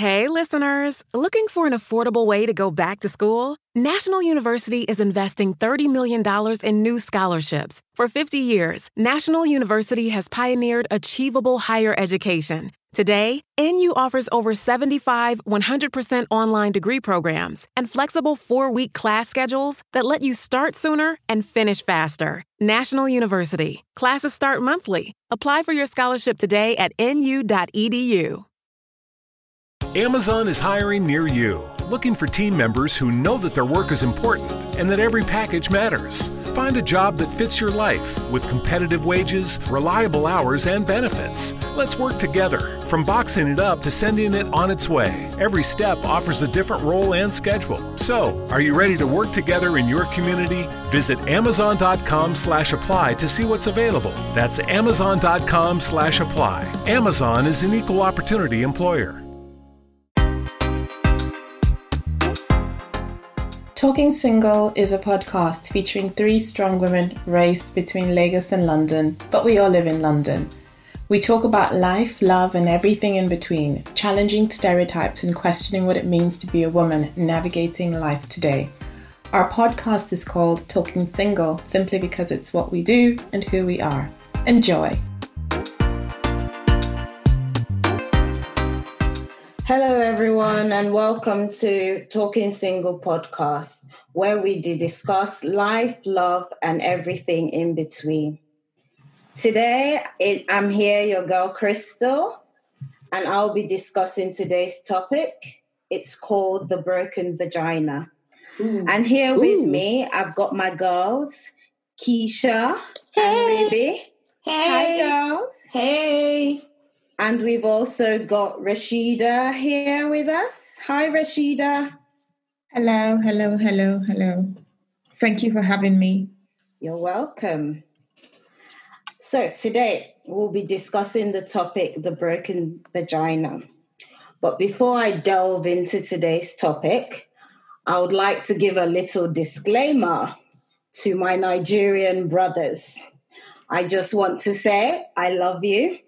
Hey, listeners! Looking for an affordable way to go back to school? National University is investing $30 million in new scholarships. For 50 years, National University has pioneered achievable higher education. Today, NU offers over 75 100% online degree programs and flexible four week class schedules that let you start sooner and finish faster. National University. Classes start monthly. Apply for your scholarship today at nu.edu. Amazon is hiring near you, looking for team members who know that their work is important and that every package matters. Find a job that fits your life with competitive wages, reliable hours, and benefits. Let's work together, from boxing it up to sending it on its way. Every step offers a different role and schedule. So, are you ready to work together in your community? Visit amazon.com/apply to see what's available. That's amazon.com/apply. Amazon is an equal opportunity employer. Talking Single is a podcast featuring three strong women raised between Lagos and London, but we all live in London. We talk about life, love, and everything in between, challenging stereotypes and questioning what it means to be a woman navigating life today. Our podcast is called Talking Single simply because it's what we do and who we are. Enjoy! Hello, everyone, and welcome to Talking Single podcast, where we discuss life, love, and everything in between. Today, I'm here, your girl Crystal, and I'll be discussing today's topic. It's called the broken vagina. Ooh. And here Ooh. with me, I've got my girls, Keysha hey. and Ruby. Hey, Hi, girls. Hey. And we've also got Rasheeda here with us. Hi, Rasheeda. Hello, hello, hello, hello. Thank you for having me. You're welcome. So, today we'll be discussing the topic the broken vagina. But before I delve into today's topic, I would like to give a little disclaimer to my Nigerian brothers. I just want to say I love you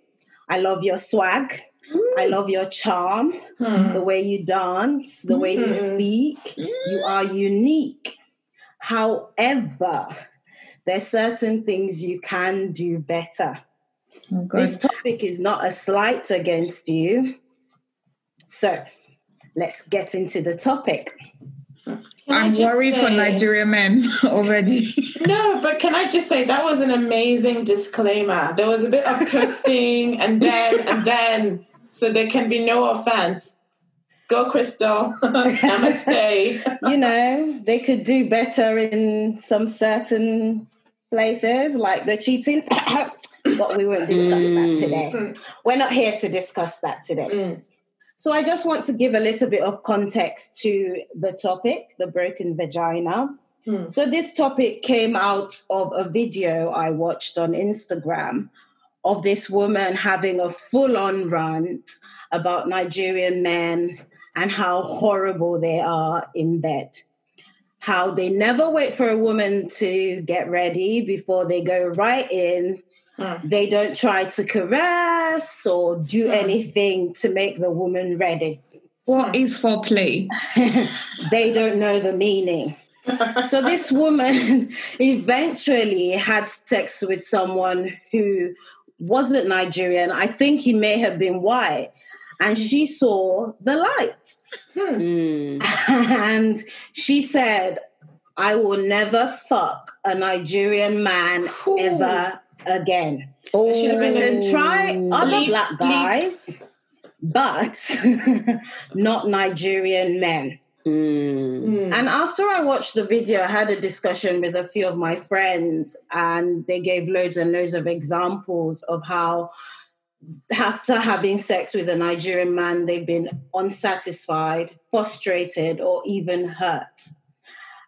I love your swag. Mm. I love your charm, mm. the way you dance, the mm. way you hmm. speak. You are unique. However, there's certain things you can do better. Oh, this topic is not a slight against you. So let's get into the topic. Can I'm worried say, for Nigeria men already. no, but can I just say that was an amazing disclaimer. There was a bit of toasting and then and then, so there can be no offense. Go, Crystal. Namaste. you know, they could do better in some certain places, like the cheating. but we won't discuss mm. that today. We're not here to discuss that today. Mm. So I just want to give a little bit of context to the topic, the broken vagina. Hmm. So this topic came out of a video I watched on Instagram of this woman having a full-on rant about Nigerian men and how horrible they are in bed. How they never wait for a woman to get ready before they go right in Mm. They don't try to caress or do mm. anything to make the woman ready. What is foreplay? they don't know the meaning. so this woman eventually had sex with someone who wasn't Nigerian. I think he may have been white. And she saw the light. Hmm. And she said, I will never fuck a Nigerian man Ooh. ever again. Oh. Should have been try other black guys, but not Nigerian men. Mm. And after I watched the video, I had a discussion with a few of my friends, and they gave loads and loads of examples of how, after having sex with a Nigerian man, they've been unsatisfied, frustrated, or even hurt.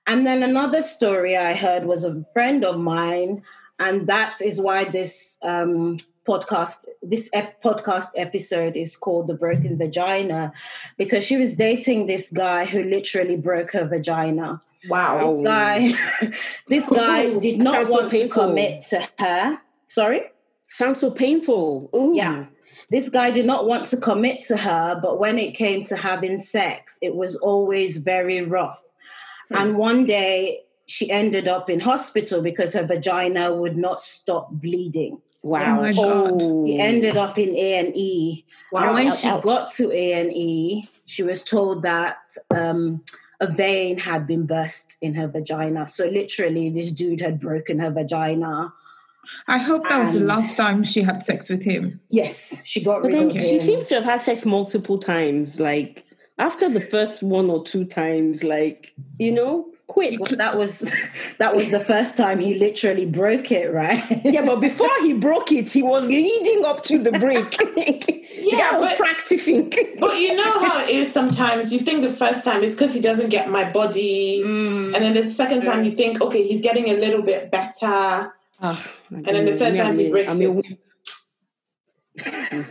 And then another story I heard was a friend of mine and that is why this um, podcast this ep- podcast episode is called the broken vagina because she was dating this guy who literally broke her vagina. Wow. This guy this guy did not want to commit to her. Sorry? Sounds so painful. Ooh. yeah. This guy did not want to commit to her, but when it came to having sex, it was always very rough. Hmm. And one day she ended up in hospital because her vagina would not stop bleeding. Wow! Oh, he ended up in A and E. Wow. And when ouch, she ouch. got to A and E, she was told that um, a vein had been burst in her vagina. So literally, this dude had broken her vagina. I hope that was the last time she had sex with him. Yes, she got but rid of him. She seems to have had sex multiple times. Like after the first one or two times, like you know, quit. Well, that was that was the first time he literally broke it, right? yeah, but before he broke it, he was leading up to the break. yeah, was practicing. but you know how it is sometimes. You think the first time is because he doesn't get my body, mm. and then the second time you think, okay, he's getting a little bit better, oh, and then the third time he breaks I mean, it.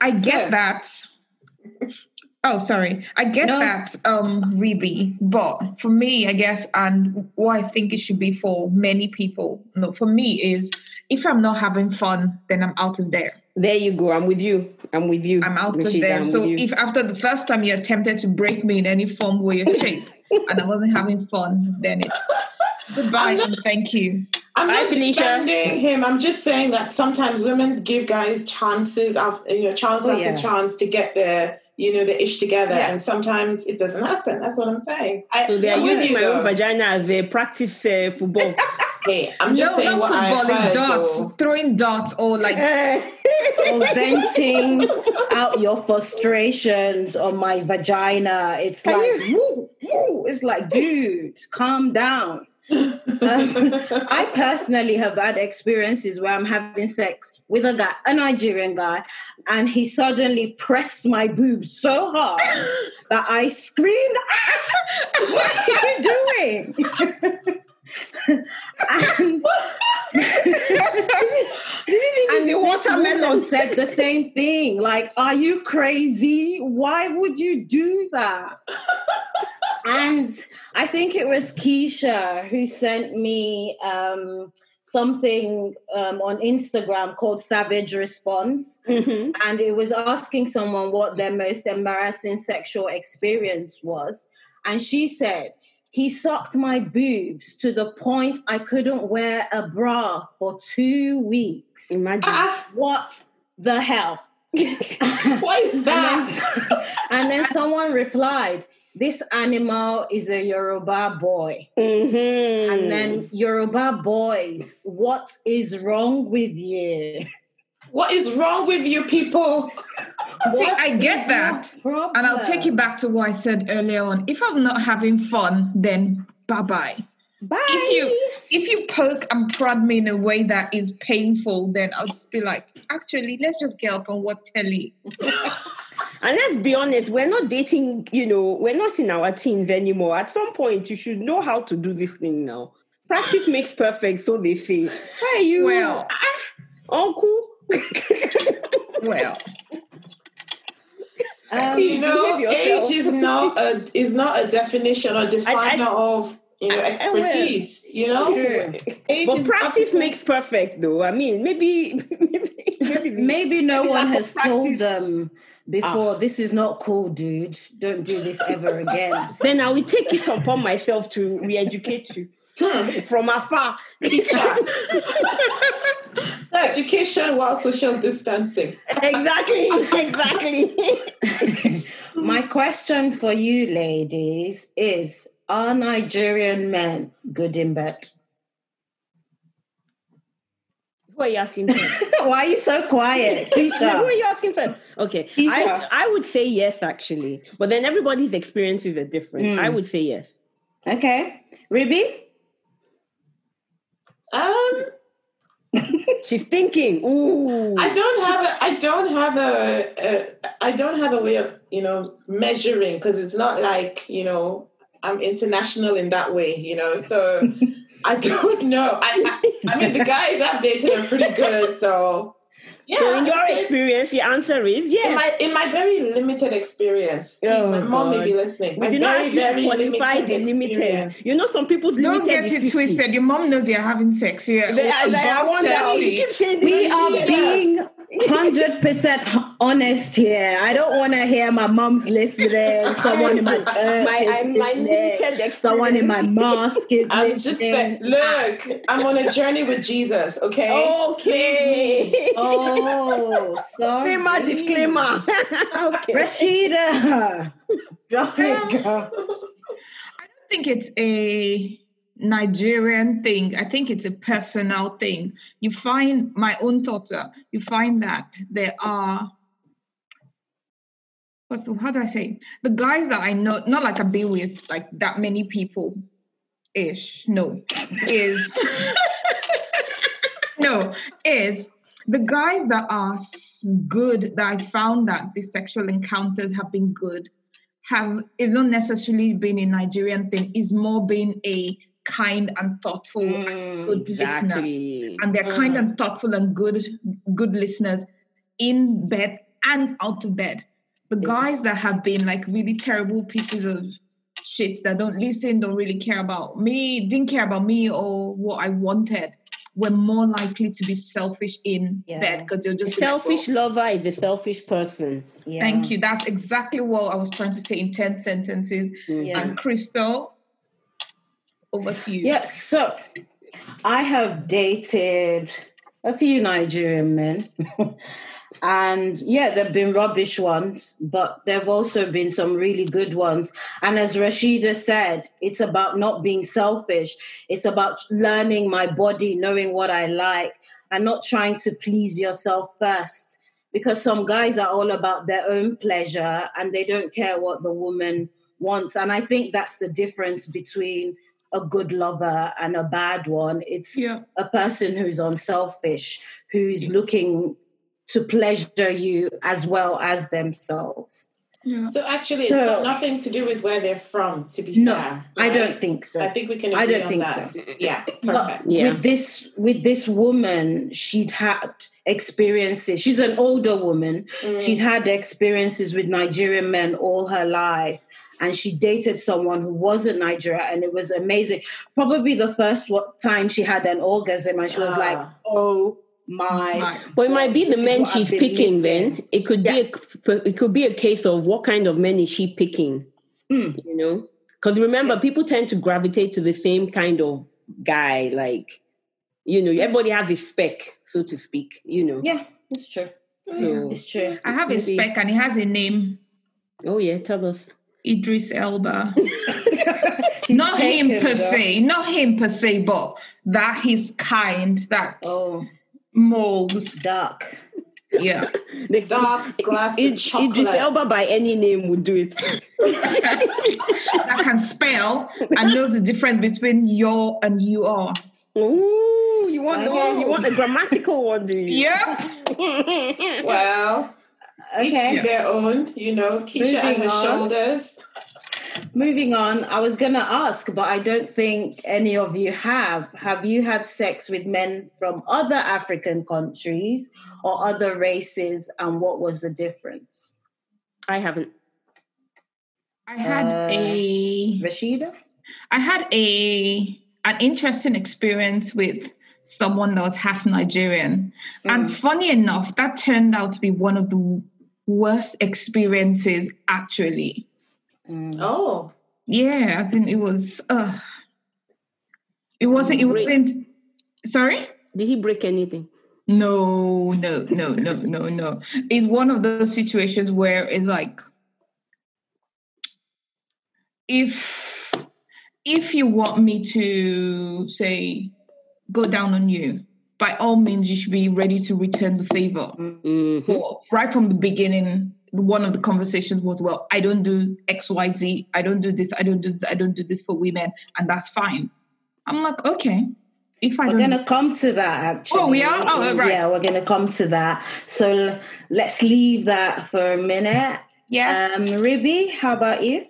I get so, that. Oh, sorry. I get no. that, um, Ruby, but for me, I guess, and what I think it should be for many people, no, for me is if I'm not having fun, then I'm out of there. There you go. I'm with you. I'm with you. I'm out Rasheeda, of there. I'm so if after the first time you attempted to break me in any form, way, or shape, and I wasn't having fun, then it's goodbye not, and thank you. I'm Bye, not Felicia. defending him. I'm just saying that sometimes women give guys chances, after, you know, chance oh, after yeah. chance to get there you know, the ish together. Yeah. And sometimes it doesn't happen. That's what I'm saying. I, so they're using my own vagina as a practice uh, football. hey, I'm just no, saying what football I heard, darts, though. throwing darts or like or venting out your frustrations on my vagina. It's Can like, woo, woo. it's like, dude, calm down um, I personally have had experiences where I'm having sex with a guy, a Nigerian guy, and he suddenly pressed my boobs so hard that I screamed, What are you doing? and, and the watermelon said the same thing. Like, are you crazy? Why would you do that? And I think it was Keysha who sent me um, something um, on Instagram called Savage Response. Mm-hmm. And it was asking someone what their most embarrassing sexual experience was. And she said, he sucked my boobs to the point I couldn't wear a bra for two weeks. Imagine. Ah, what the hell? what is that? and, then, and then someone replied, this animal is a Yoruba boy. Mm-hmm. And then Yoruba boys, what is wrong with you? What is wrong with you people? See, I get that. And I'll take you back to what I said earlier on. If I'm not having fun, then bye bye. Bye. If you if you poke and prod me in a way that is painful, then I'll just be like, actually, let's just get up and watch telly. And let's be honest, we're not dating, you know, we're not in our teens anymore. At some point, you should know how to do this thing now. Practice makes perfect, so they say. Hi, you. Well, ah, uncle. well. Um, you know, age is not a is not a definition or definer I, I, of you know expertise. you know, age but practice makes perfect, though. I mean, maybe maybe maybe, maybe no one has told them before ah. this is not cool, dude. Don't do this ever again. then I will take it upon myself to re-educate you. Hmm. From afar, teacher. so education while social distancing. Exactly, exactly. My question for you, ladies, is: Are Nigerian men good in bed? Who are you asking for? Why are you so quiet? Keysha. Who are you asking for? Okay. I, I would say yes, actually. But then everybody's experiences are different. Mm. I would say yes. Okay. Ruby? Um She's thinking. Ooh. I don't have a I don't have a, a I don't have a way of, you know, measuring because it's not like, you know, I'm international in that way, you know. So I don't know. I, I, I mean, the guys I've dated are pretty good, so yeah, so in your experience, the answer is yes. In my, in my very limited experience, oh, my mom may be listening. We do not very, very qualify the limited. You know, some people's don't get it twisted. Your mom knows you're having sex. Yeah, they, I, I wonder. We are being hundred percent honest here. I don't want to hear my mom's listening. Someone in my church My- is my limited listening. Someone in my mosque is I'm listening. saying, look, I'm on a journey with Jesus, okay? Okay. Oh, sorry. Disclaimer, disclaimer. okay. Rasheeda, drop it, girl. I don't think it's a Nigerian thing. I think it's a personal thing. You find my own are you find that there are what's the how do I say the guys that I know, not like I've been with like that many people ish. No, is no, is the guys that are good that I found that the sexual encounters have been good have is not necessarily been a Nigerian thing, is more being a kind and thoughtful and mm, good listener. And they're kind mm. and thoughtful and good good listeners in bed and out of bed. The guys that have been like really terrible pieces of shit that don't listen, don't really care about me, didn't care about me or what I wanted, were more likely to be selfish in Yeah. bed because they'll A just be like, selfish oh. lover is a selfish person. Yeah. Thank you. That's exactly what I was trying to say in 10 sentences. Yeah. And Crystal, over to you. Yes, so I have dated a few Nigerian men. and yeah, there have been rubbish ones, but there have also been some really good ones. And as Rasheeda said, it's about not being selfish. It's about learning my body, knowing what I like, and not trying to please yourself first. Because some guys are all about their own pleasure and they don't care what the woman wants. And I think that's the difference between a good lover and a bad one. It's Yeah. a person who's unselfish, who's looking to pleasure you as well as themselves. So actually, So- it's got nothing to do with where they're from, to be No, fair. I don't think so. I think we can I don't on think that. so. Yeah, perfect. Yeah. with this with this woman, she'd had experiences. She's an older woman. Mm. She's had experiences with Nigerian men all her life. And she dated someone who wasn't Nigeria, and it was amazing. Probably the first time she had an orgasm, and she was like, Ah. "Oh my!" My- But it might be the This is men what I've she's been picking. missing. Then it could be a, it could be a case of what kind of men is she picking? Hmm. You know, because remember, people tend to gravitate to the same kind of guy. Like, you know, everybody has a spec, so to speak. You know, Yeah, it's true. So, It's true. I have a Maybe- spec and it has a name oh yeah, tell us. Idris Elba. not him per though. se, not him per se, but that his kind, that Oh, mold. dark. Yeah. The Dark glass Id- chocolate. Idris Elba by any name would do it. that can spell and knows the difference between your and you are. Ooh, you want the? You want the grammatical one, do you? Yep. Well, each Okay. to their own, you know, Keysha and Moving her on. shoulders. Moving on, I was gonna ask, but I don't think any of you have. Have you had sex with men from other African countries or other races, and what was the difference? I haven't. I had Uh, a Rasheeda? I had a an interesting experience with someone that was half Nigerian. And funny enough, that turned out to be one of the worst experiences actually. Oh, Yeah, I think it was uh it wasn't it wasn't sorry? Did he break anything? No, no, no, no, no, no. It's one of those situations where it's like if if you want me to say go down on you, by all means you should be ready to return the favor. Mhm. But right from the beginning, one of the conversations was, well, I don't do XYZ, I don't do this, I don't do this, I don't do this for women, and that's fine. I'm like, okay. If I We're gonna come to that actually. Oh, we are? Oh, right. Yeah, we're gonna come to that. So l- let's leave that for a minute. Yes. Um, Ruby, how about you?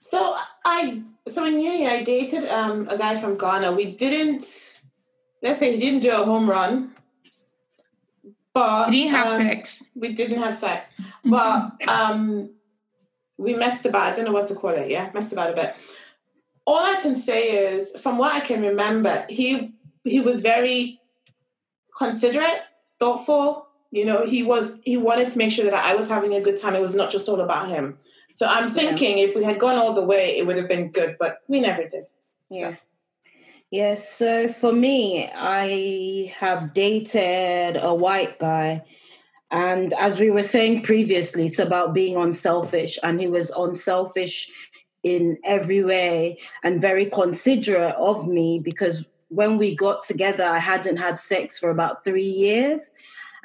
so I so in uni I dated um a guy from Ghana. We didn't let's say he didn't do a home run, but we didn't have um, sex? We didn't have sex, but um, we messed about. I don't know what to call it. Yeah, messed about a bit. All I can say is, from what I can remember, he he was very considerate, thoughtful, You know, he was he wanted to make sure that I was having a good time. It was not just all about him. So I'm thinking yeah. if we had gone all the way, it would have been good, but we never did. Yeah. So. Yes, so for me, I have dated a white guy. And as we were saying previously, it's about being unselfish. And he was unselfish in every way and very considerate of me because when we got together, I hadn't had sex for about three years.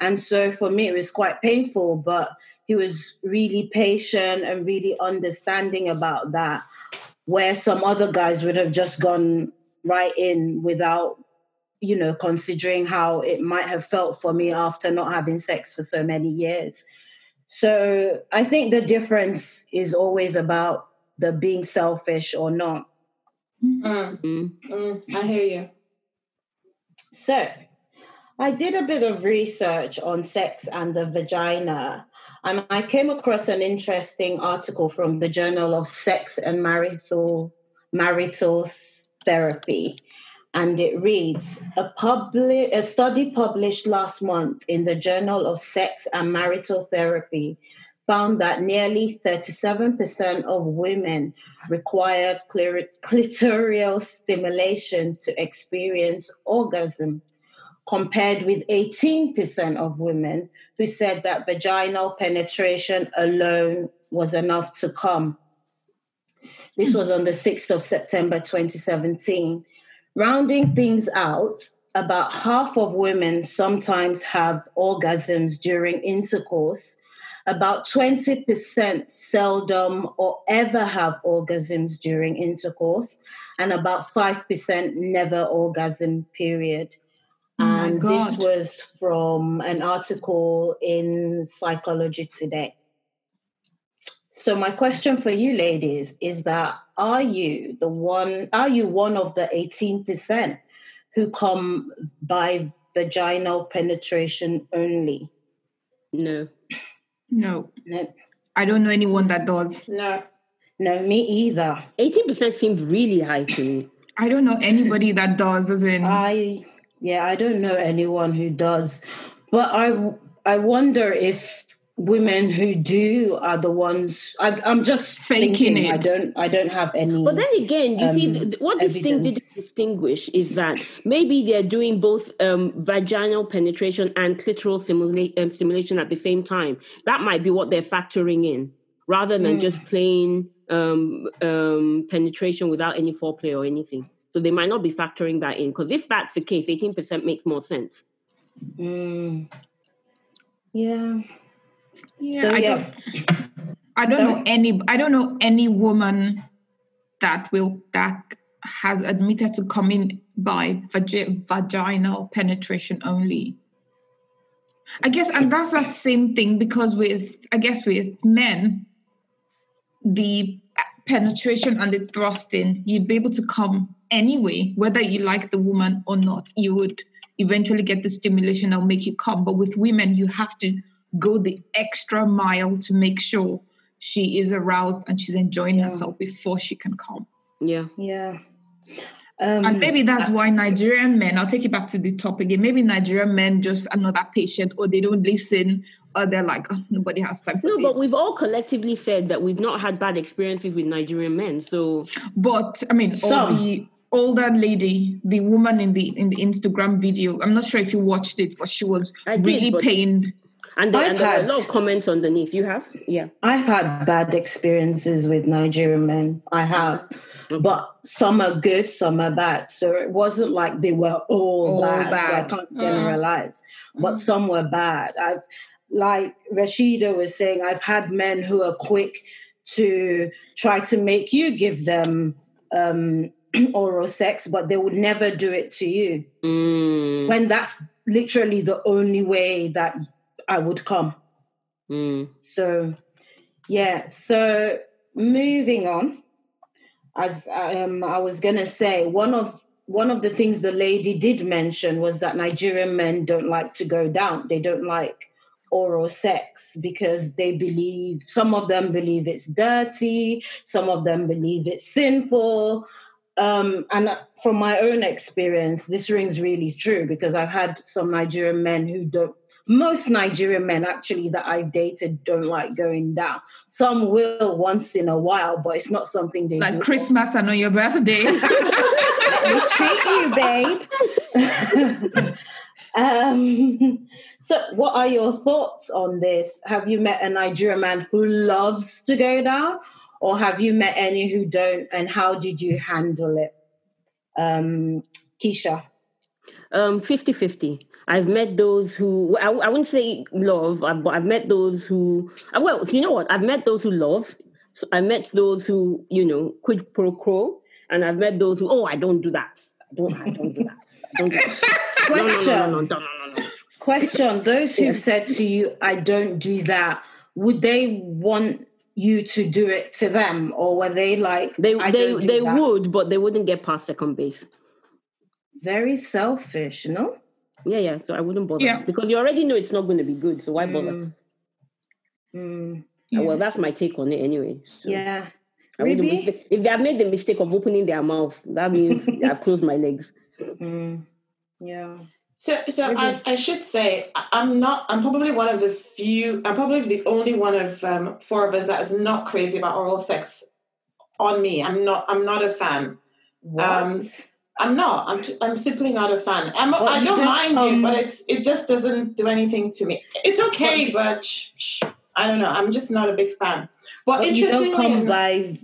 And so for me, it was quite painful, but he was really patient and really understanding about that. Where some other guys would have just gone right in without you know considering how it might have felt for me after not having sex for so many years so i think the difference is always about the being selfish or not mm. Mm. Mm. i hear you so i did a bit of research on sex and the vagina and i came across an interesting article from the journal of sex and marital marital therapy. And it reads a, public, a study published last month in the Journal of Sex and Marital Therapy found that nearly 37% of women required clitoral stimulation to experience orgasm, compared with 18% of women who said that vaginal penetration alone was enough to come. This was on the 6th of September 2017. Rounding things out, about half of women sometimes have orgasms during intercourse. About 20% seldom or ever have orgasms during intercourse, and about 5% never orgasm, period. Oh and this was from an article in Psychology Today. So my question for you ladies is that are you the one are you one of the 18% who come by vaginal penetration only? No. No. No. I don't know anyone that does. No. No, me either. 18% seems really high to me. I don't know anybody that does as in I yeah, I don't know anyone who does. But I I wonder if women who do are the ones I, am just faking thinking, it. I don't I don't have any. But then again, you um, see, what this thing did distinguish is that maybe they're doing both um, vaginal penetration and clitoral stimula- um, stimulation at the same time. That might be what they're factoring in, rather than mm. just plain um, um, penetration without any foreplay or anything. So they might not be factoring that in because if that's the case, eighteen percent makes more sense. Mm. Yeah. Yeah, so, I yeah. don't. I don't know any. I don't know any woman that will that has admitted to coming by vag- vaginal penetration only. I guess, and that's that same thing because with I guess with men, the penetration and the thrusting, you'd be able to come anyway, whether you like the woman or not. You would eventually get the stimulation that'll make you come. But with women, you have to go the extra mile to make sure she is aroused and she's enjoying yeah. herself before she can come. Yeah. Yeah. Um, and maybe that's why Nigerian men, I'll take it back to the topic again. Maybe Nigerian men just are not that patient or they don't listen or they're like, oh, nobody has time No, this. but we've all collectively said that we've not had bad experiences with Nigerian men. So, but I mean, Some. all the older lady, the woman in the in the Instagram video, I'm not sure if you watched it, but she was I really did, pained and, there, and there had, a lot of comments underneath. You have? Yeah. I've had bad experiences with Nigerian men. I have. Okay. But some are good, some are bad. So it wasn't like they were all, all bad. bad. So I can't mm. generalize. Mm. But some were bad. I've like Rasheeda was saying, I've had men who are quick to try to make you give them um, oral sex, but they would never do it to you. Mm. When that's literally the only way that I would come. Mm. So, yeah. So moving on, as um, I was gonna say, one of one of the things the lady did mention was that Nigerian men don't like to go down. They don't like oral sex because they believe some of them believe it's dirty, some of them believe it's sinful. Um, and from my own experience, this rings really true because I've had some Nigerian men who don't most Nigerian men actually that I've dated don't like going down. Some will once in a while, but it's not something they like do. Christmas and on your birthday. we treat you, babe. um, so, what are your thoughts on this? Have you met a Nigerian man who loves to go down, or have you met any who don't? And how did you handle it? Um, Keysha. Um, 50 50. I've met those who I, I wouldn't say love, uh, but I've met those who uh, well, you know what? I've met those who love. So I met those who you know quid pro quo, and I've met those who oh I don't do that. I don't. I don't do that. I don't do that. Question. No, no, no, no, no, no, Question. Those who've said to you, "I don't do that," would they want you to do it to them, or were they like they they they would, but they wouldn't get past second base. Very selfish, no? Yeah, yeah. So I wouldn't bother yeah. because you already know it's not going to be good. So why bother? Mm. Mm. Yeah. Well, that's my take on it anyway. So yeah. Maybe. If they have made the mistake of opening their mouth, that means I've closed my legs. Mm. Yeah. So, so I, I, should say I'm not. I'm probably one of the few. I'm probably the only one of um, four of us that is not crazy about oral sex on me. I'm not. I'm not a fan. What? Um, I'm not. I'm. I'm simply not a fan. I'm. Well, I don't mind um, it, but it's. It just doesn't do anything to me. It's okay, but sh- sh- I don't know. I'm just not a big fan. But, but you don't come by.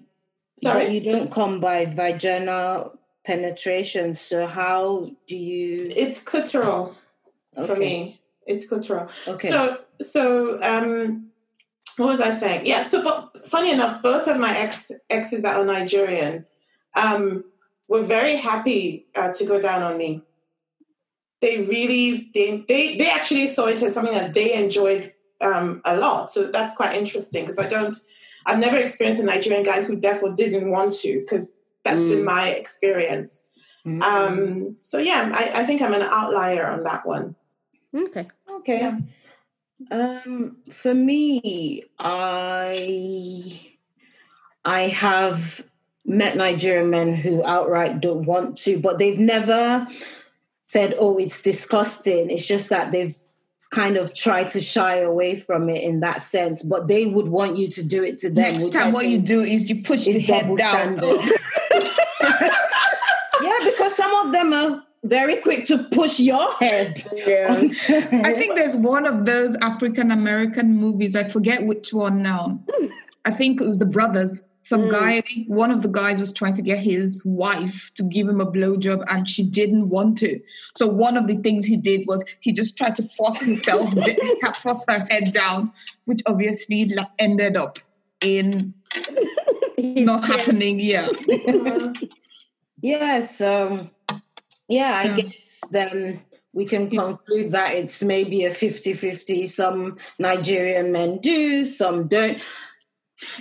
Sorry, you don't come by vaginal penetration. So how do you? It's clitoral okay. for me. It's clitoral. Okay. So so um, what was I saying? Yeah. So but funny enough, both of my ex exes that are Nigerian. Um, were very happy uh, to go down on me. They really, they, they, they actually saw it as something that they enjoyed um, a lot. So that's quite interesting because I don't, I've never experienced a Nigerian guy who therefore didn't want to because that's mm. been my experience. Mm. Um, so yeah, I, I, think I'm an outlier on that one. Okay. Okay. Yeah. Um, for me, I I have met Nigerian men who outright don't want to, but they've never said, oh, it's disgusting. It's just that they've kind of tried to shy away from it in that sense, but they would want you to do it to them. Next time, what you do is you push the head down. yeah, because some of them are very quick to push your head. Yeah. I think there's one of those African American movies. I forget which one now. Hmm. I think it was The Brothers some mm. guy, one of the guys was trying to get his wife to give him a blowjob and she didn't want to. So one of the things he did was he just tried to force himself, force her head down, which obviously ended up in not happening. Yeah. yes. Um, yeah, I yeah. guess then we can conclude that it's maybe a 50 50. Some Nigerian men do, some don't.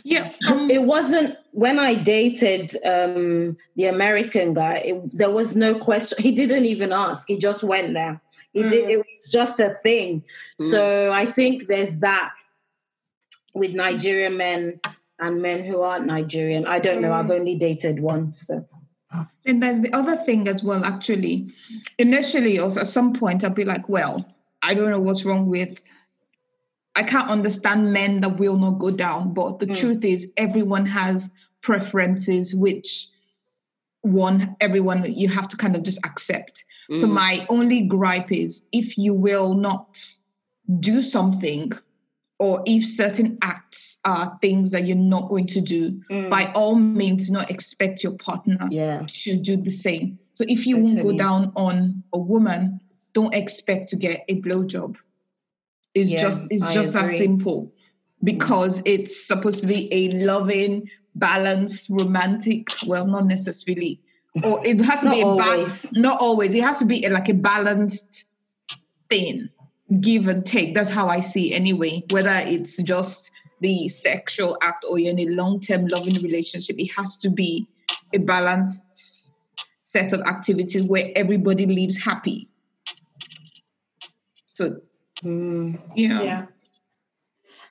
Yeah. Um, it wasn't when I dated um, the American guy, it, there was no question. He didn't even ask. He just went there. He mm. did, it was just a thing. Mm. So I think there's that with Nigerian men and men who aren't Nigerian. I don't know. I've mm. only dated one. So. And there's the other thing as well, actually. Initially, also at some point, I'll be like, well, I don't know what's wrong with I can't understand men that will not go down. But the mm. truth is, everyone has preferences, which one, everyone, you have to kind of just accept. Mm. So, my only gripe is if you will not do something, or if certain acts are things that you're not going to do, mm. by all means, not expect your partner yeah. to do the same. So, if you won't go down on a woman, don't expect to get a blowjob it's yeah, just it's I just that simple because it's supposed to be a loving, balanced, romantic. Well, not necessarily, or it has to be a balance. Not always. It has to be a, like a balanced thing, give and take. That's how I see. It anyway, whether it's just the sexual act or you're in a long-term loving relationship, it has to be a balanced set of activities where everybody lives happy. So Mm, yeah. Yeah.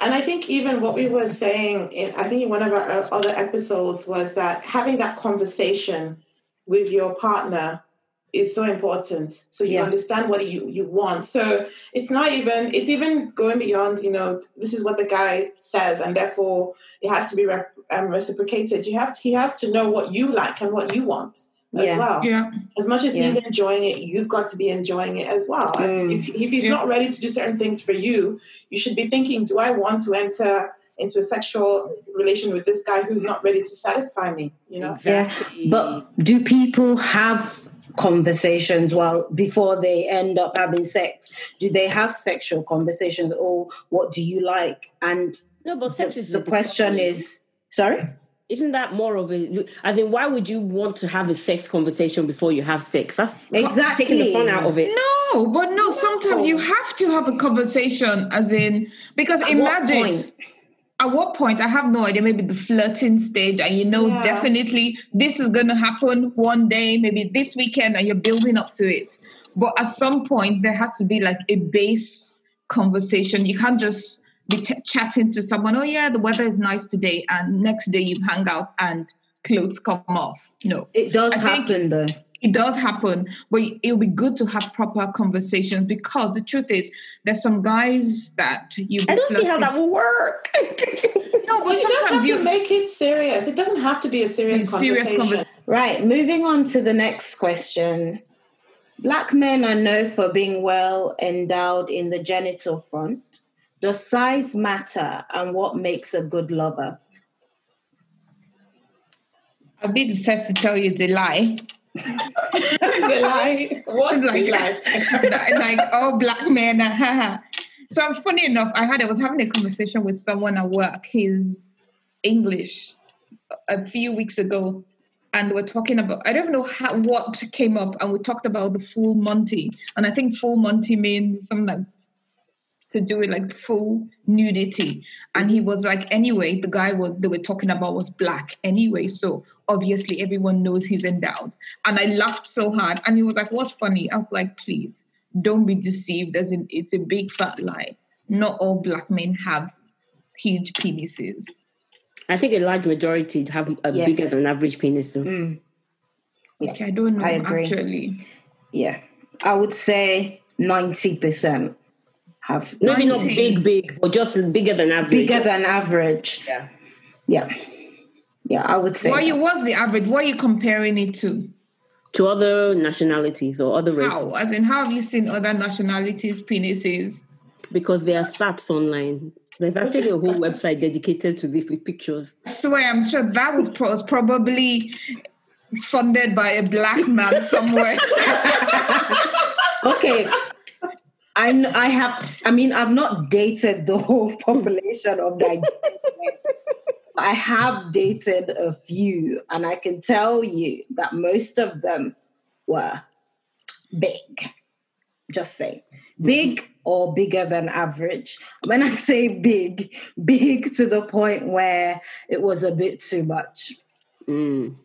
And I think even what we were saying, in, I think in one of our other episodes was that having that conversation with your partner is so important. So you yeah. understand what you, you want. So it's not even, it's even going beyond, you know, this is what the guy says and therefore it has to be re- um, reciprocated. You have to, he has to know what you like and what you want as yeah. well. Yeah. As much as yeah. he's enjoying it, you've got to be enjoying it as well. Mm. If, if he's yeah. not ready to do certain things for you, you should be thinking, do I want to enter into a sexual relation with this guy who's not ready to satisfy me? You know? Exactly. Yeah. But do people have conversations well before they end up having sex? Do they have sexual conversations or what do you like? And no, but sex the, is the question is sorry? Isn't that more of a i think why would you want to have a sex conversation before you have sex? That's exactly taking the fun out of it. No but no sometimes you have to have a conversation as in because at imagine what at what point? I have no idea. Maybe the flirting stage and you know yeah. definitely this is going to happen one day maybe this weekend and you're building up to it. But at some point there has to be like a base conversation. You can't just be t- chatting to someone, oh yeah, the weather is nice today, and next day you hang out and clothes come off. No, it does I happen though. It does happen, but it'll be good to have proper conversations because the truth is, there's some guys that you. I don't see how that will work. no, but you don't have you, to make it serious. It doesn't have to be a serious, serious conversation. Right. Moving on to the next question. Black men are known for being well endowed in the genital front. Does size matter and what makes a good lover? I'll be the first to tell you the lie. What is a lie? What's like, lie? like all black men. Ah, so funny enough, I had I was having a conversation with someone at work. He's English a few weeks ago, and we're talking about I don't know how what came up, and we talked about the full Monty, and I think full Monty means something like to do it like full nudity. And he was like, anyway, the guy was they were talking about was black anyway. So obviously everyone knows he's endowed. And I laughed so hard. And he was like, What's funny? I was like, please don't be deceived as in it's a big fat lie. Not all black men have huge penises. I think a large majority have a yes. bigger than average penis though. Mm. Yeah. Okay, I don't know I agree. actually. Yeah. I would say 90% have maybe not big, big, but just bigger than average. Bigger than average. Yeah. Yeah. Yeah, I would say. What you what's the average? What are you comparing it to? To other nationalities or other races. How? As in how have you seen other nationalities' penises? Because there are stats online. There's actually a whole website dedicated to this with pictures. I swear, I'm sure that was, was probably funded by a black man somewhere. okay, I I have I mean I've not dated the whole population of Nigeria. I have dated a few, and I can tell you that most of them were big. Just say big mm-hmm. or bigger than average. When I say big, big to the point where it was a bit too much. Mm.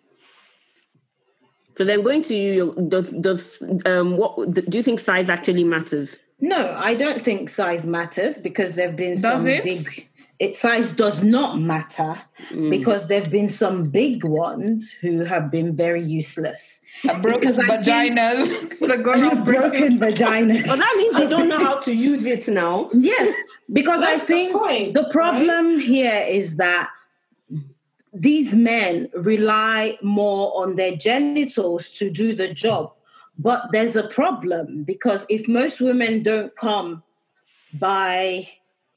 So then, going to you, does does um, what do you think size actually matters? No, I don't think size matters because there've been does some it? big. It size does not matter mm. because there've been some big ones who have been very useless. Broken vaginas, broken, broken vaginas. Well, that means they don't know how to use it now. Yes, because I think the, point, the problem right? here is that these men rely more on their genitals to do the job but there's a problem because if most women don't come by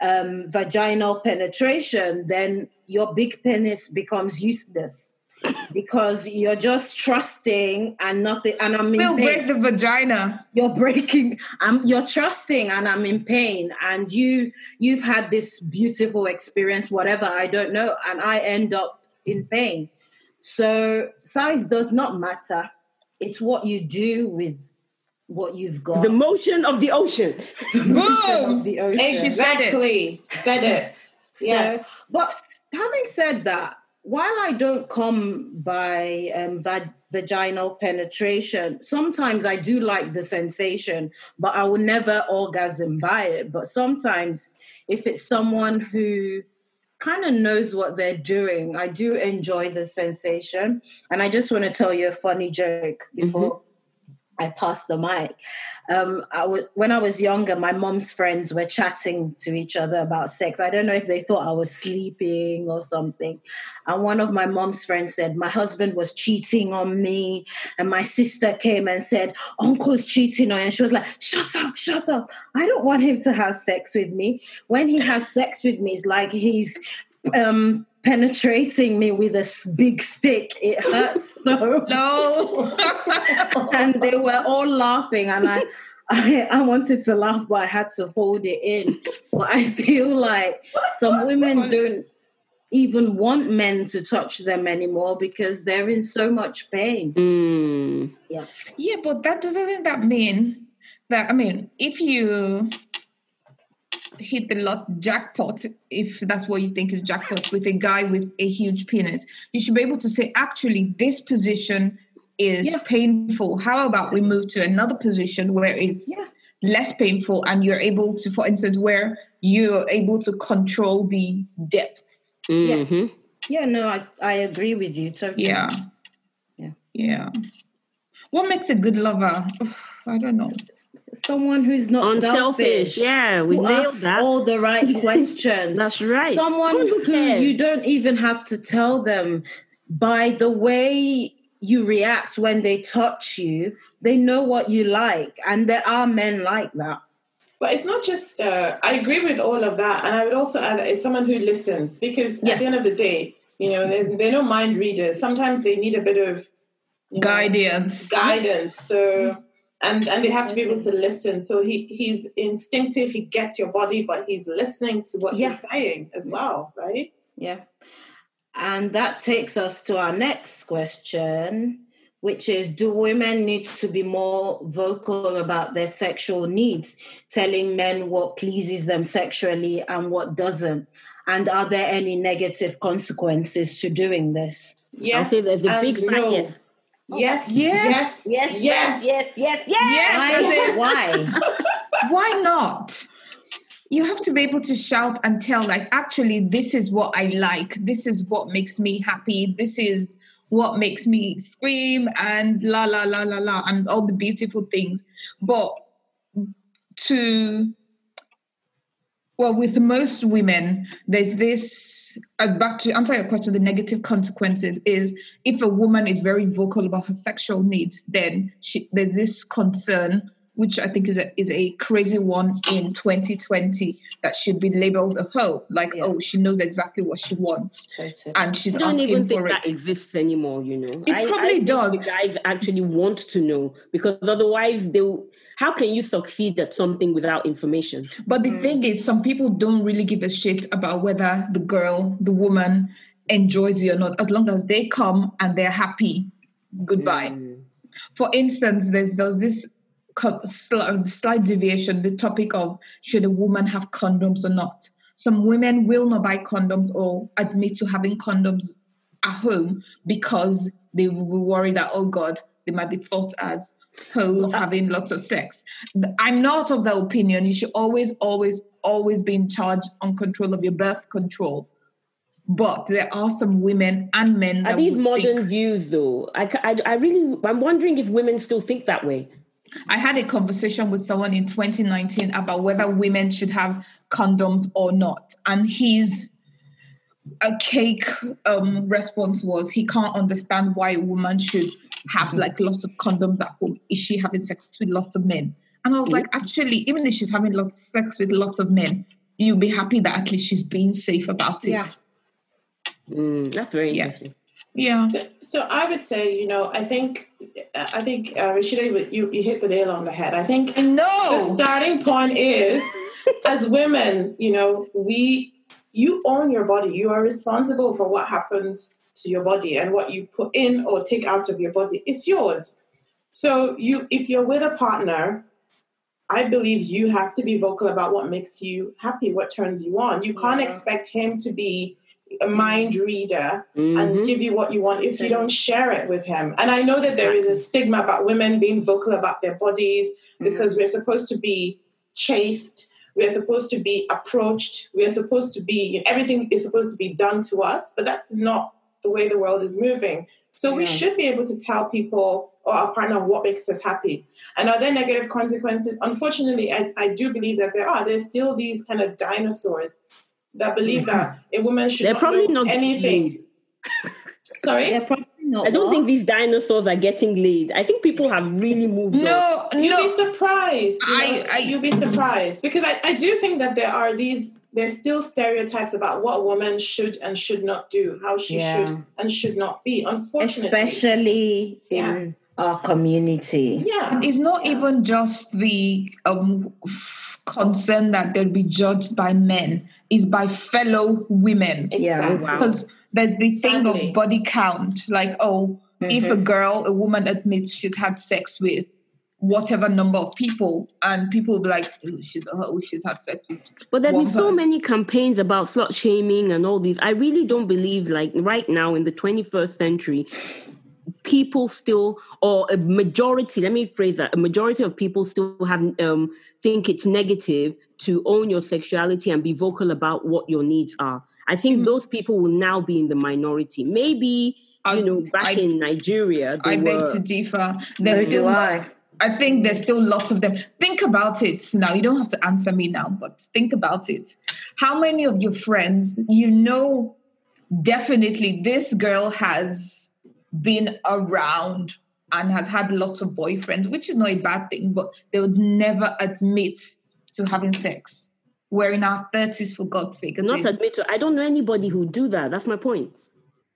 um, vaginal penetration, then your big penis becomes useless because you're just trusting and nothing. And I'm in we'll pain. break the vagina. You're breaking. I'm. You're trusting, and I'm in pain. And you, you've had this beautiful experience, whatever I don't know, and I end up in pain. So size does not matter it's what you do with what you've got. The motion of the ocean. the Boom! the ocean. Exactly. Said it. So, yes. But having said that, while I don't come by um, va- vaginal penetration, sometimes I do like the sensation, but I will never orgasm by it. But sometimes, if it's someone who kind of knows what they're doing. I do enjoy the sensation. And I just want to tell you a funny joke before. Mm-hmm. I passed the mic. Um, I w- when I was younger, my mom's friends were chatting to each other about sex. I don't know if they thought I was sleeping or something. And one of my mom's friends said, My husband was cheating on me. And my sister came and said, Uncle's cheating on you. And she was like, Shut up, shut up. I don't want him to have sex with me. When he has sex with me, it's like he's um, penetrating me with a big stick. It hurts so. No. and they were all laughing, and I, I, I wanted to laugh, but I had to hold it in. But I feel like some women don't even want men to touch them anymore because they're in so much pain. Mm. Yeah. Yeah, but that doesn't that mean that I mean, if you hit the lot jackpot, if that's what you think is jackpot, with a guy with a huge penis, you should be able to say, actually, this position is yeah. painful. How about we move to another position where it's yeah. less painful and you're able to, for instance, where you're able to control the depth. Mm-hmm. Yeah. Yeah, no, I, I agree with you totally. Yeah. Yeah. Yeah. What makes a good lover? I don't know someone who's not Unselfish. selfish. Yeah, we who nailed asks that. all the right questions. That's right. Someone who you don't even have to tell them by the way you react when they touch you, they know what you like. And there are men like that. But it's not just, uh, I agree with all of that. And I would also add that it's someone who listens because yeah. at the end of the day, you know, there's, they're no mind readers. Sometimes they need a bit of you know, guidance. Guidance. So and and they have to be able to listen. So he he's instinctive. He gets your body, but he's listening to what yeah. you're saying as well, right? Yeah. And that takes us to our next question, which is Do women need to be more vocal about their sexual needs, telling men what pleases them sexually and what doesn't? And are there any negative consequences to doing this? Yes. I'll say there's a big no. Yes, yes, yes, yes, yes, yes, yes, yes. Why? Why? Why not? You have to be able to shout and tell, like, actually, this is what I like. This is what makes me happy. This is what makes me scream and la la la la la and all the beautiful things. But to well, with most women, there's this. Uh, back to answer your question, the negative consequences is if a woman is very vocal about her sexual needs, then she, there's this concern, which I think is a is a crazy one in 2020 that should be labeled a hoe, like yeah. oh she knows exactly what she wants, totally. and she's I don't even think for that exists anymore. You know, it I, probably I does. Guys actually want to know because otherwise they. How can you succeed at something without information? But the mm. thing is, some people don't really give a shit about whether the girl, the woman, enjoys you or not. As long as they come and they're happy, goodbye. Mm. For instance, there's there's this Um, slight deviation, the topic of should a woman have condoms or not. Some women will not buy condoms or admit to having condoms at home because they will worry that, oh God, they might be thought as who's having lots of sex. I'm not of the opinion you should always, always, always be in charge on control of your birth control. But there are some women and men. Are these modern think, views, though? I, I, I really, I'm wondering if women still think that way. I had a conversation with someone in 2019 about whether women should have condoms or not, and his a cake um, response was he can't understand why a woman should have mm-hmm. like lots of condoms at home? Is she having sex with lots of men? And I was like, actually, even if she's having lots of sex with lots of men, you'll be happy that at least she's being safe about it. Yeah. Mm, that's very interesting. Yeah. So, so, I would say, you know, I think, I think, uh, Rasheeda, you, you hit the nail on the head. I think know. the starting point is, as women, you know, we, you own your body. You are responsible for what happens to your body and what you put in or take out of your body It's yours. So you if you're with a partner, I believe you have to be vocal about what makes you happy, what turns you on. You can't yeah. expect him to be a mind reader mm-hmm. and give you what you want if you don't share it with him. And I know that there is a stigma about women being vocal about their bodies mm-hmm. because we're supposed to be chaste, we're supposed to be approached, we're supposed to be everything is supposed to be done to us, but that's not the way the world is moving. So yeah. we should be able to tell people or our partner what makes us happy. And are there negative consequences? Unfortunately, I, I do believe that there are. There's still these kind of dinosaurs that believe that a woman should They're not probably not anything. Sorry? They're probably not I don't what? think these dinosaurs are getting laid. I think people have really moved no, on. You'll be surprised. You I, I, You'll be surprised. Because I, I do think that there are these there's still stereotypes about what a woman should and should not do, how she yeah. should and should not be. Unfortunately, especially in yeah. our community. Yeah, And it's not yeah. even just the um, concern that they'll be judged by men; is by fellow women. Exactly. Yeah, because there's the thing of body count, like oh. Mm-hmm. If a mm-hmm. girl, a woman admits she's had sex with whatever number of people, and people will be like, oh, she's oh, she's had sex with. But there have been so many campaigns about slut shaming and all these. I really don't believe, like right now in the 21st century, people still, or a majority, let me phrase that, a majority of people still have um, think it's negative to own your sexuality and be vocal about what your needs are. I think mm-hmm. those people will now be in the minority. Maybe you know, back I, in Nigeria, I beg to differ. There's still not, I think there's still lots of them. Think about it now. You don't have to answer me now, but think about it. How many of your friends you know definitely this girl has been around and has had lots of boyfriends, which is not a bad thing, but they would never admit to having sex. We're in our 30s, for God's sake. Not admit to I don't know anybody who do that. That's my point.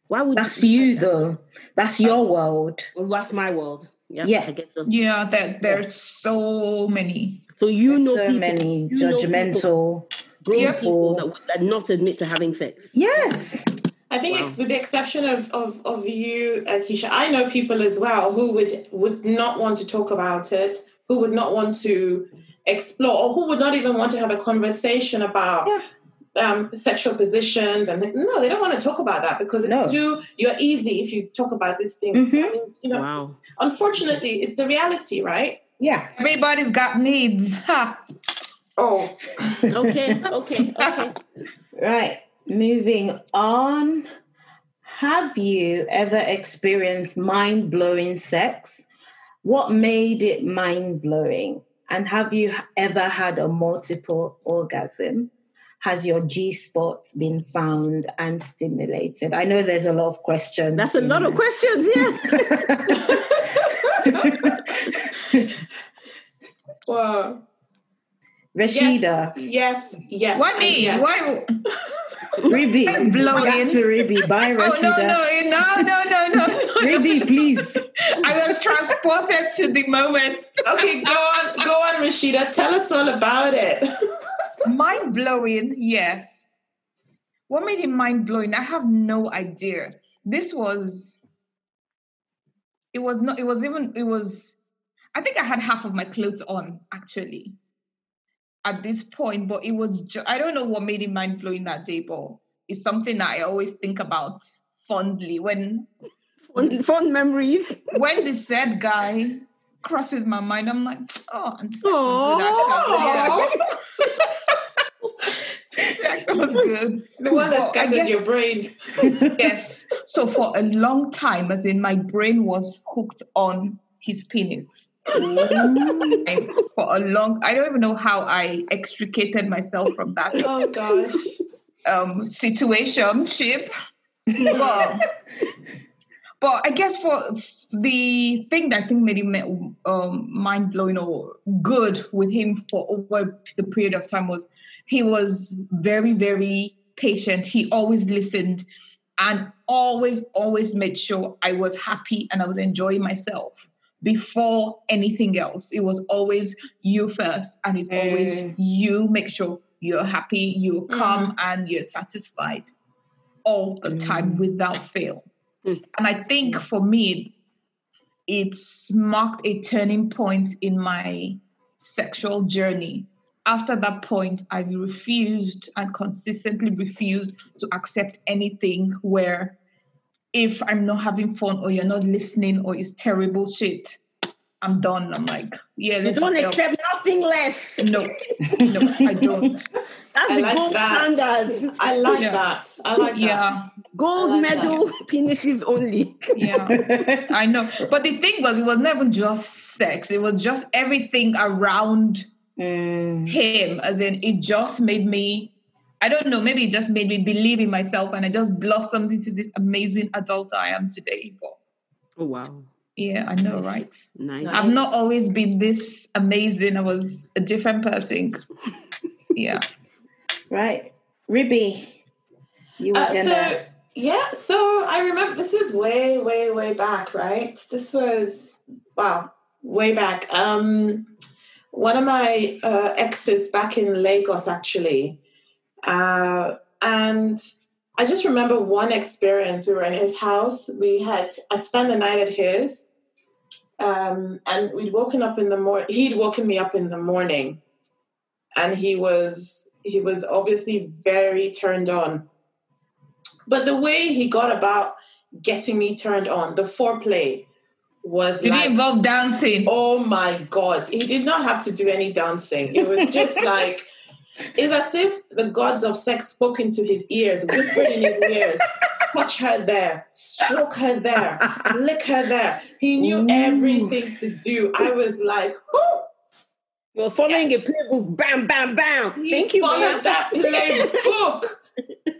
Why would That's you, you though. That's your world. Well, that's my world. Yeah, yeah. I guess so. Yeah, there, there's so many. So you there's know so people, many judgmental people, people that would not admit to having sex. Yes. I think wow. it's with the exception of, of, of you, Keysha, I know people as well who would would not want to talk about it, who would not want to explore, or who would not even want to have a conversation about yeah um, sexual positions and no, they don't want to talk about that because it's no. too you're easy if you talk about this thing. Mm-hmm. Means, you know, wow. unfortunately, it's the reality, right? Yeah, everybody's got needs. Oh, okay, okay, okay. right. Moving on. Have you ever experienced mind blowing sex? What made it mind blowing? And have you ever had a multiple orgasm? has your G spot been found and stimulated? I know there's a lot of questions. That's a lot know. of questions, yeah. wow. Rasheeda. Yes, yes. yes what me? Yes. Why? Ribi, blowing. Back to Ribi. Bye, oh, Rasheeda. Oh, no, no, no, no, no, no. Ribi, please. I was transported to the moment. Okay, go on, go on, Rasheeda. Tell us all about it mind blowing, yes. What made it mind blowing? I have no idea. This was. It was not. It was even. It was. I think I had half of my clothes on actually. At this point, but it was. Ju- I don't know what made it mind blowing that day, but it's something that I always think about fondly when. Fond, fond memories. when the said guy crosses my mind, I'm like, oh, and good actually. that was good. The one that scattered guess, your brain. yes. So for a long time, as in my brain was hooked on his penis. For a long I don't even know how I extricated myself from that. Oh gosh. Um situation ship. but, but I guess for the thing that I think made him um, mind blowing or good with him for over the period of time was he was very, very patient. He always listened and always, always made sure I was happy and I was enjoying myself before anything else. It was always you first, and it's mm. always you make sure you're happy, you're mm. calm, and you're satisfied all the mm. time without fail. Mm. And I think for me, it's marked a turning point in my sexual journey after that point, I refused and consistently refused to accept anything where if I'm not having fun or you're not listening or it's terrible shit, I'm done. I'm like, yeah, you don't accept nothing less. No, no, I don't. That's I the like gold that. standard. I like yeah. that. I like that. Yeah. Gold like medal that. penises only. yeah, I know. But the thing was, it was never just sex. It was just everything around mm. him. As in, it just made me. I don't know. Maybe it just made me believe in myself, and I just blossomed into this amazing adult I am today. But, oh wow yeah, I know, right? Nice. I've not always been this amazing. I was a different person. yeah. Right. Ribi, you were uh, gonna... So, yeah, so I remember this is way, way, way back, right? This was, wow, way back. Um, one of my uh, exes back in Lagos, actually. Uh, and I just remember one experience. We were in his house. We had, I'd spent the night at his um, and we'd woken up in the morning. He'd woken me up in the morning, and he was he was obviously very turned on. But the way he got about getting me turned on, the foreplay was did like, it involve dancing? Oh my god, he did not have to do any dancing. It was just like it's as if the gods of sex spoke into his ears, whispered in his ears touch her there, stroke her there, lick her there. He knew Ooh. everything to do. I was like, Whoo! You're following yes. a playbook, bam, bam, bam. He Thank you. Followed that playbook.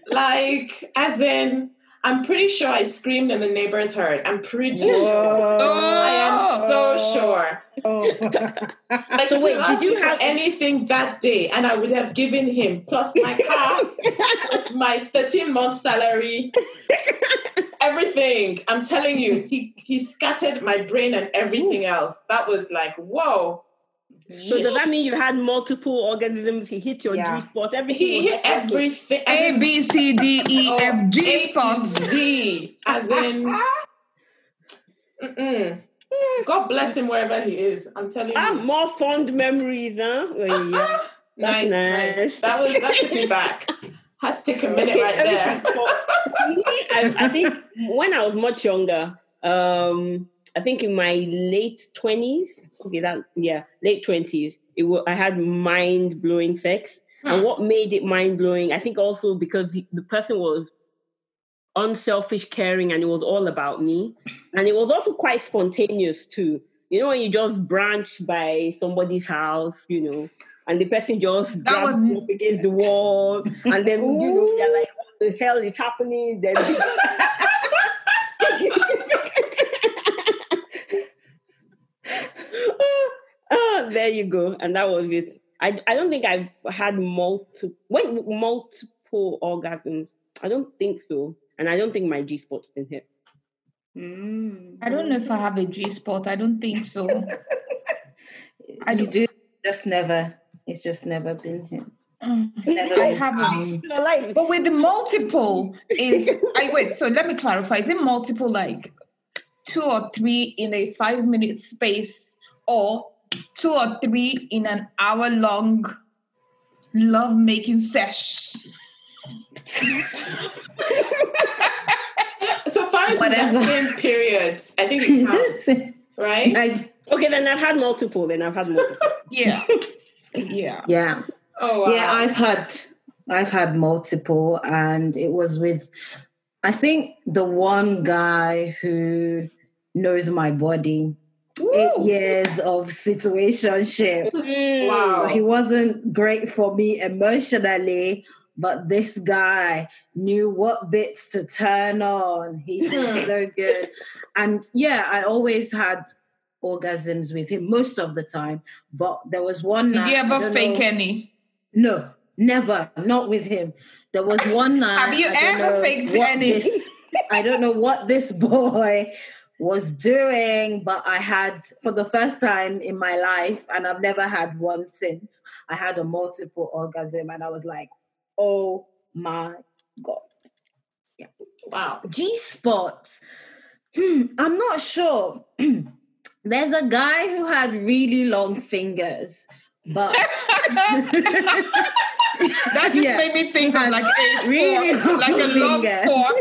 like, as in, I'm pretty sure I screamed and the neighbors heard. I'm pretty Whoa. sure. I am so oh. sure. Oh. like, so wait, did you have anything that day? And I would have given him plus my car, my 13 month salary, everything. I'm telling you, he he scattered my brain and everything else. That was like, whoa. So does that mean you had multiple organisms? He hit your yeah. G spot. Everything. He hit everything. A B C D E oh, F G spots. Z, as in. Mm-mm. God bless him wherever he is. I'm telling ah, you. more fond memories, huh? Well, yeah. nice, nice, nice. That was that took me back. Had to take a minute okay, right there. I, I think when I was much younger, um, I think in my late twenties, okay, that yeah, late twenties, it was, I had mind blowing sex. Hmm. And what made it mind blowing, I think also because the, the person was unselfish, caring, and it was all about me. And it was also quite spontaneous too. You know, when you just branch by somebody's house, you know, and the person just that grabs was... up against the wall, and then you know, they're like, what the hell is happening? Then oh, there you go. And that was it. I, I don't think I've had multiple wait, multiple orgasms. I don't think so. And I don't think my G spot's been hit. Mm. I don't know if I have a G spot. I don't think so. I you do just never. It's just never been hit. Mm. It's never I haven't. Like, but with the multiple is I wait. So let me clarify. Is it multiple like two or three in a five minute space, or two or three in an hour long love making sesh? So far as Whatever. in same period, I think it counts, right? I, okay, then I've had multiple. Then I've had multiple. yeah, yeah, yeah. Oh, wow. yeah. I've had, I've had multiple, and it was with, I think the one guy who knows my body. Woo! Eight years of situationship. Wow. He wasn't great for me emotionally, but this guy knew what bits to turn on. He was hmm. so good. And yeah, I always had orgasms with him most of the time. But there was one Did night. Did you ever fake know, any? No, never. Not with him. There was one night. Have you ever faked any? This, I don't know what this boy was doing, but I had for the first time in my life, and I've never had one since. I had a multiple orgasm, and I was like, Oh my God. Yeah. Wow. G spots. Hmm, I'm not sure. There's a guy who had really long fingers, but that just yeah. made me think of like a really fork, like a long fork.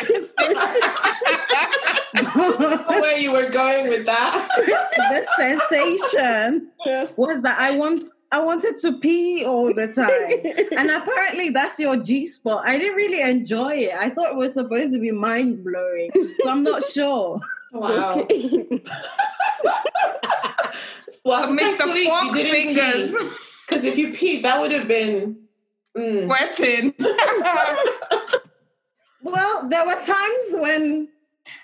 where you were going with that. the sensation was that I want I wanted to pee all the time. and apparently that's your G spot. I didn't really enjoy it. I thought it was supposed to be mind blowing. So I'm not sure. Wow. well, Mr. Fork fingers. Because if you peed, that would have been mm. wetting. well, there were times when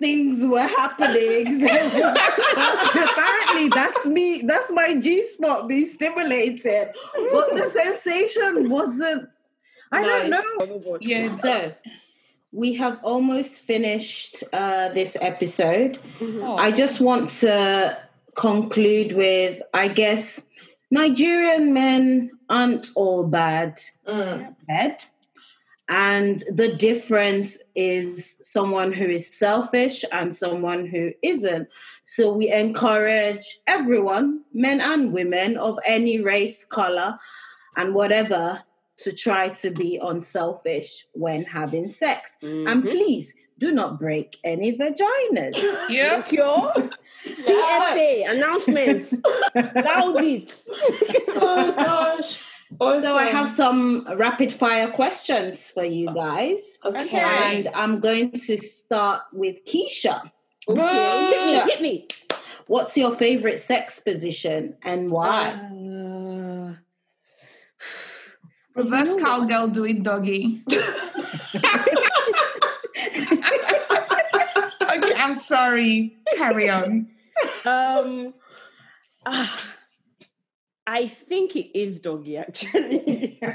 things were happening. Apparently, that's me. That's my G spot being stimulated, but the sensation wasn't. I nice. don't know. Yeah. So we have almost finished uh, this episode. Mm-hmm. I just want to conclude with, I guess, Nigerian men aren't all bad. Mm. Bad. And the difference is someone who is selfish and someone who isn't. So we encourage everyone, men and women of any race, color, and whatever, to try to be unselfish when having sex. Mm-hmm. And please do not break any vaginas. Yeah. PFA announcements. Loud it. oh gosh. Awesome. So I have some rapid fire questions for you guys. Okay. And I'm going to start with Keysha. Okay. Hit me, hit me. What's your favorite sex position and why? Uh, reverse cowgirl doing doggy. okay, I'm sorry. Carry on. Um, uh, I think it is doggy, actually.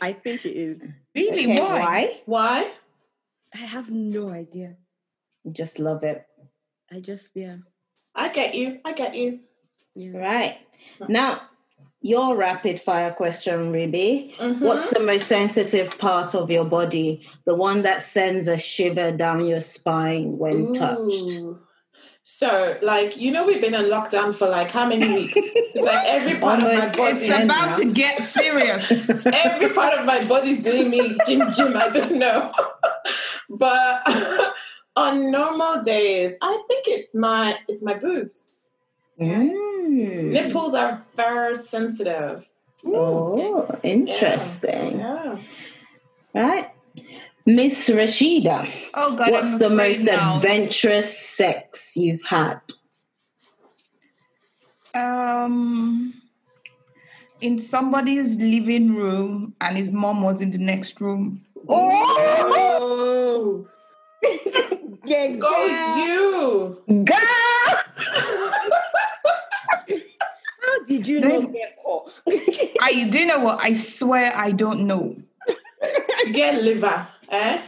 I think it is. Really? Okay, why? Why? Why? I have no idea. You Just love it. I just, yeah. I get you. I get you. Yeah. Right. Now, your rapid fire question, Ribi. Mm-hmm. What's the most sensitive part of your body? The one that sends a shiver down your spine when Ooh. touched? So, like, you know, we've been in lockdown for like how many weeks? It's like every part Almost. of my body. It's about to get serious. every part of my body's doing me gym, gym. I don't know. but on normal days, I think it's my it's my boobs. Mm. Nipples are very sensitive. Oh, interesting. Yeah. yeah. Right. Miss Rasheeda, oh God, what's the most now. adventurous sex you've had? Um, in somebody's living room, and his mom was in the next room. Oh, yeah, go you, girl. How did you not get caught? I do know what I swear I don't know. Get liver. Eh?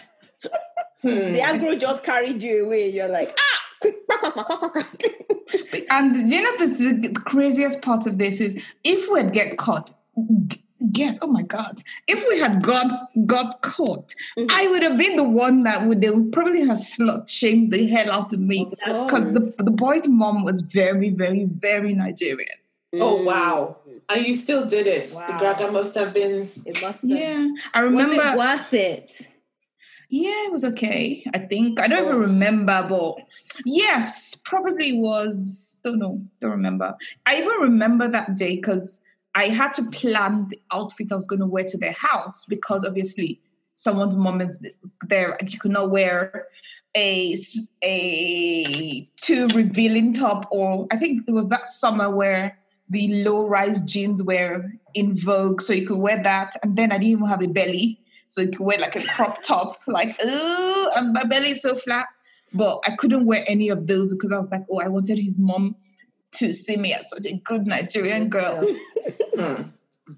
Hmm. The aggro just carried you away. You're like, ah! and you know the, the, craziest part of this is if we'd get caught, get oh my god, if we had got got caught, mm-hmm. I would have been the one that would they would probably have slut shamed the hell out of me because the the boy's mom was very very very Nigerian. Oh wow. And you still did it. Wow. The Graga must have been it must have. Yeah. I remember was it worth it? Yeah, it was okay. I think I don't oh. even remember, but yes, probably was. Don't know. Don't remember. I even remember that day because I had to plan the outfit I was going to wear to their house because obviously someone's mom is there and you could not wear a a too revealing top or I think it was that summer where the low rise jeans were in vogue so you could wear that and then I didn't even have a belly so you could wear like a crop top, like, oh, and my belly's so flat. But I couldn't wear any of those because I was like, oh, I wanted his mom to see me as such a good Nigerian girl. hmm.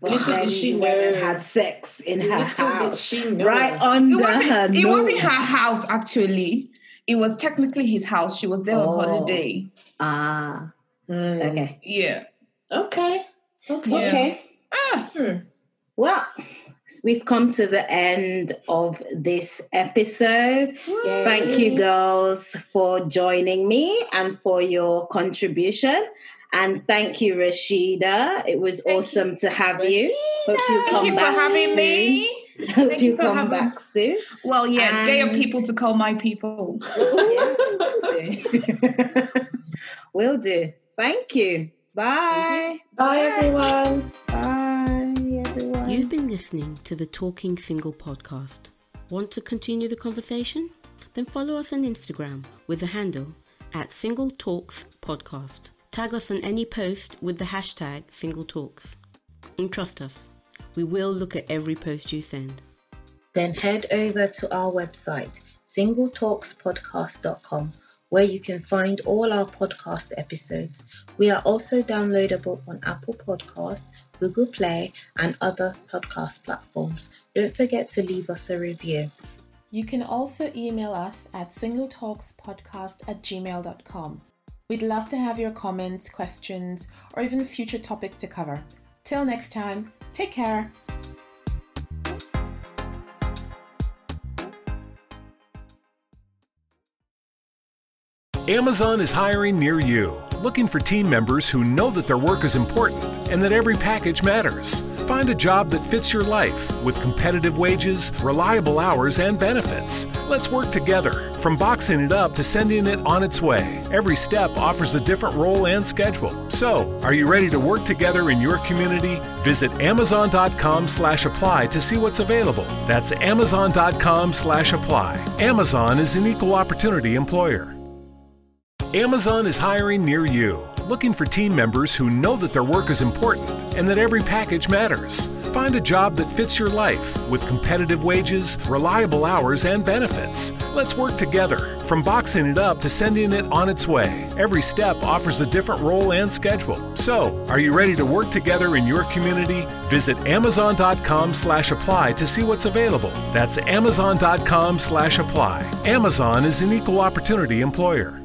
Little did she know had sex in her Little house. Did she know. Right under it her It wasn't her house actually. It was technically his house. She was there oh. on holiday. Ah. Mm. Okay. Yeah. Okay. Okay. Yeah. Okay. Ah. Hmm. Well, we've come to the end of this episode. Yay. Thank you, girls, for joining me and for your contribution. And thank you, Rasheeda. It was thank awesome you. to have Rasheeda. you. Hope you come thank back you for having soon. me. Hope thank you, come back soon. Well, yeah, and... get your people to call my people. will do. Thank you. Bye. Bye, everyone. Bye, everyone. You've been listening to the Talking Single podcast. Want to continue the conversation? Then follow us on Instagram with the handle at Single Talks Podcast. Tag us on any post with the hashtag Single Talks. And trust us, we will look at every post you send. Then head over to our website, singletalkspodcast.com, where you can find all our podcast episodes. We are also downloadable on Apple Podcast, Google Play, and other podcast platforms. Don't forget to leave us a review. You can also email us at singletalkspodcast at gmail.com. We'd love to have your comments, questions, or even future topics to cover. Till next time, take care. Amazon is hiring near you, looking for team members who know that their work is important and that every package matters. Find a job that fits your life with competitive wages, reliable hours, and benefits. Let's work together, from boxing it up to sending it on its way. Every step offers a different role and schedule. So, are you ready to work together in your community? Visit amazon.com/apply to see what's available. That's amazon.com/apply. Amazon is an equal opportunity employer. Amazon is hiring near you, looking for team members who know that their work is important and that every package matters. Find a job that fits your life with competitive wages, reliable hours, and benefits. Let's work together, from boxing it up to sending it on its way. Every step offers a different role and schedule. So, are you ready to work together in your community? Visit amazon.com/apply to see what's available. That's amazon.com/apply. Amazon is an equal opportunity employer.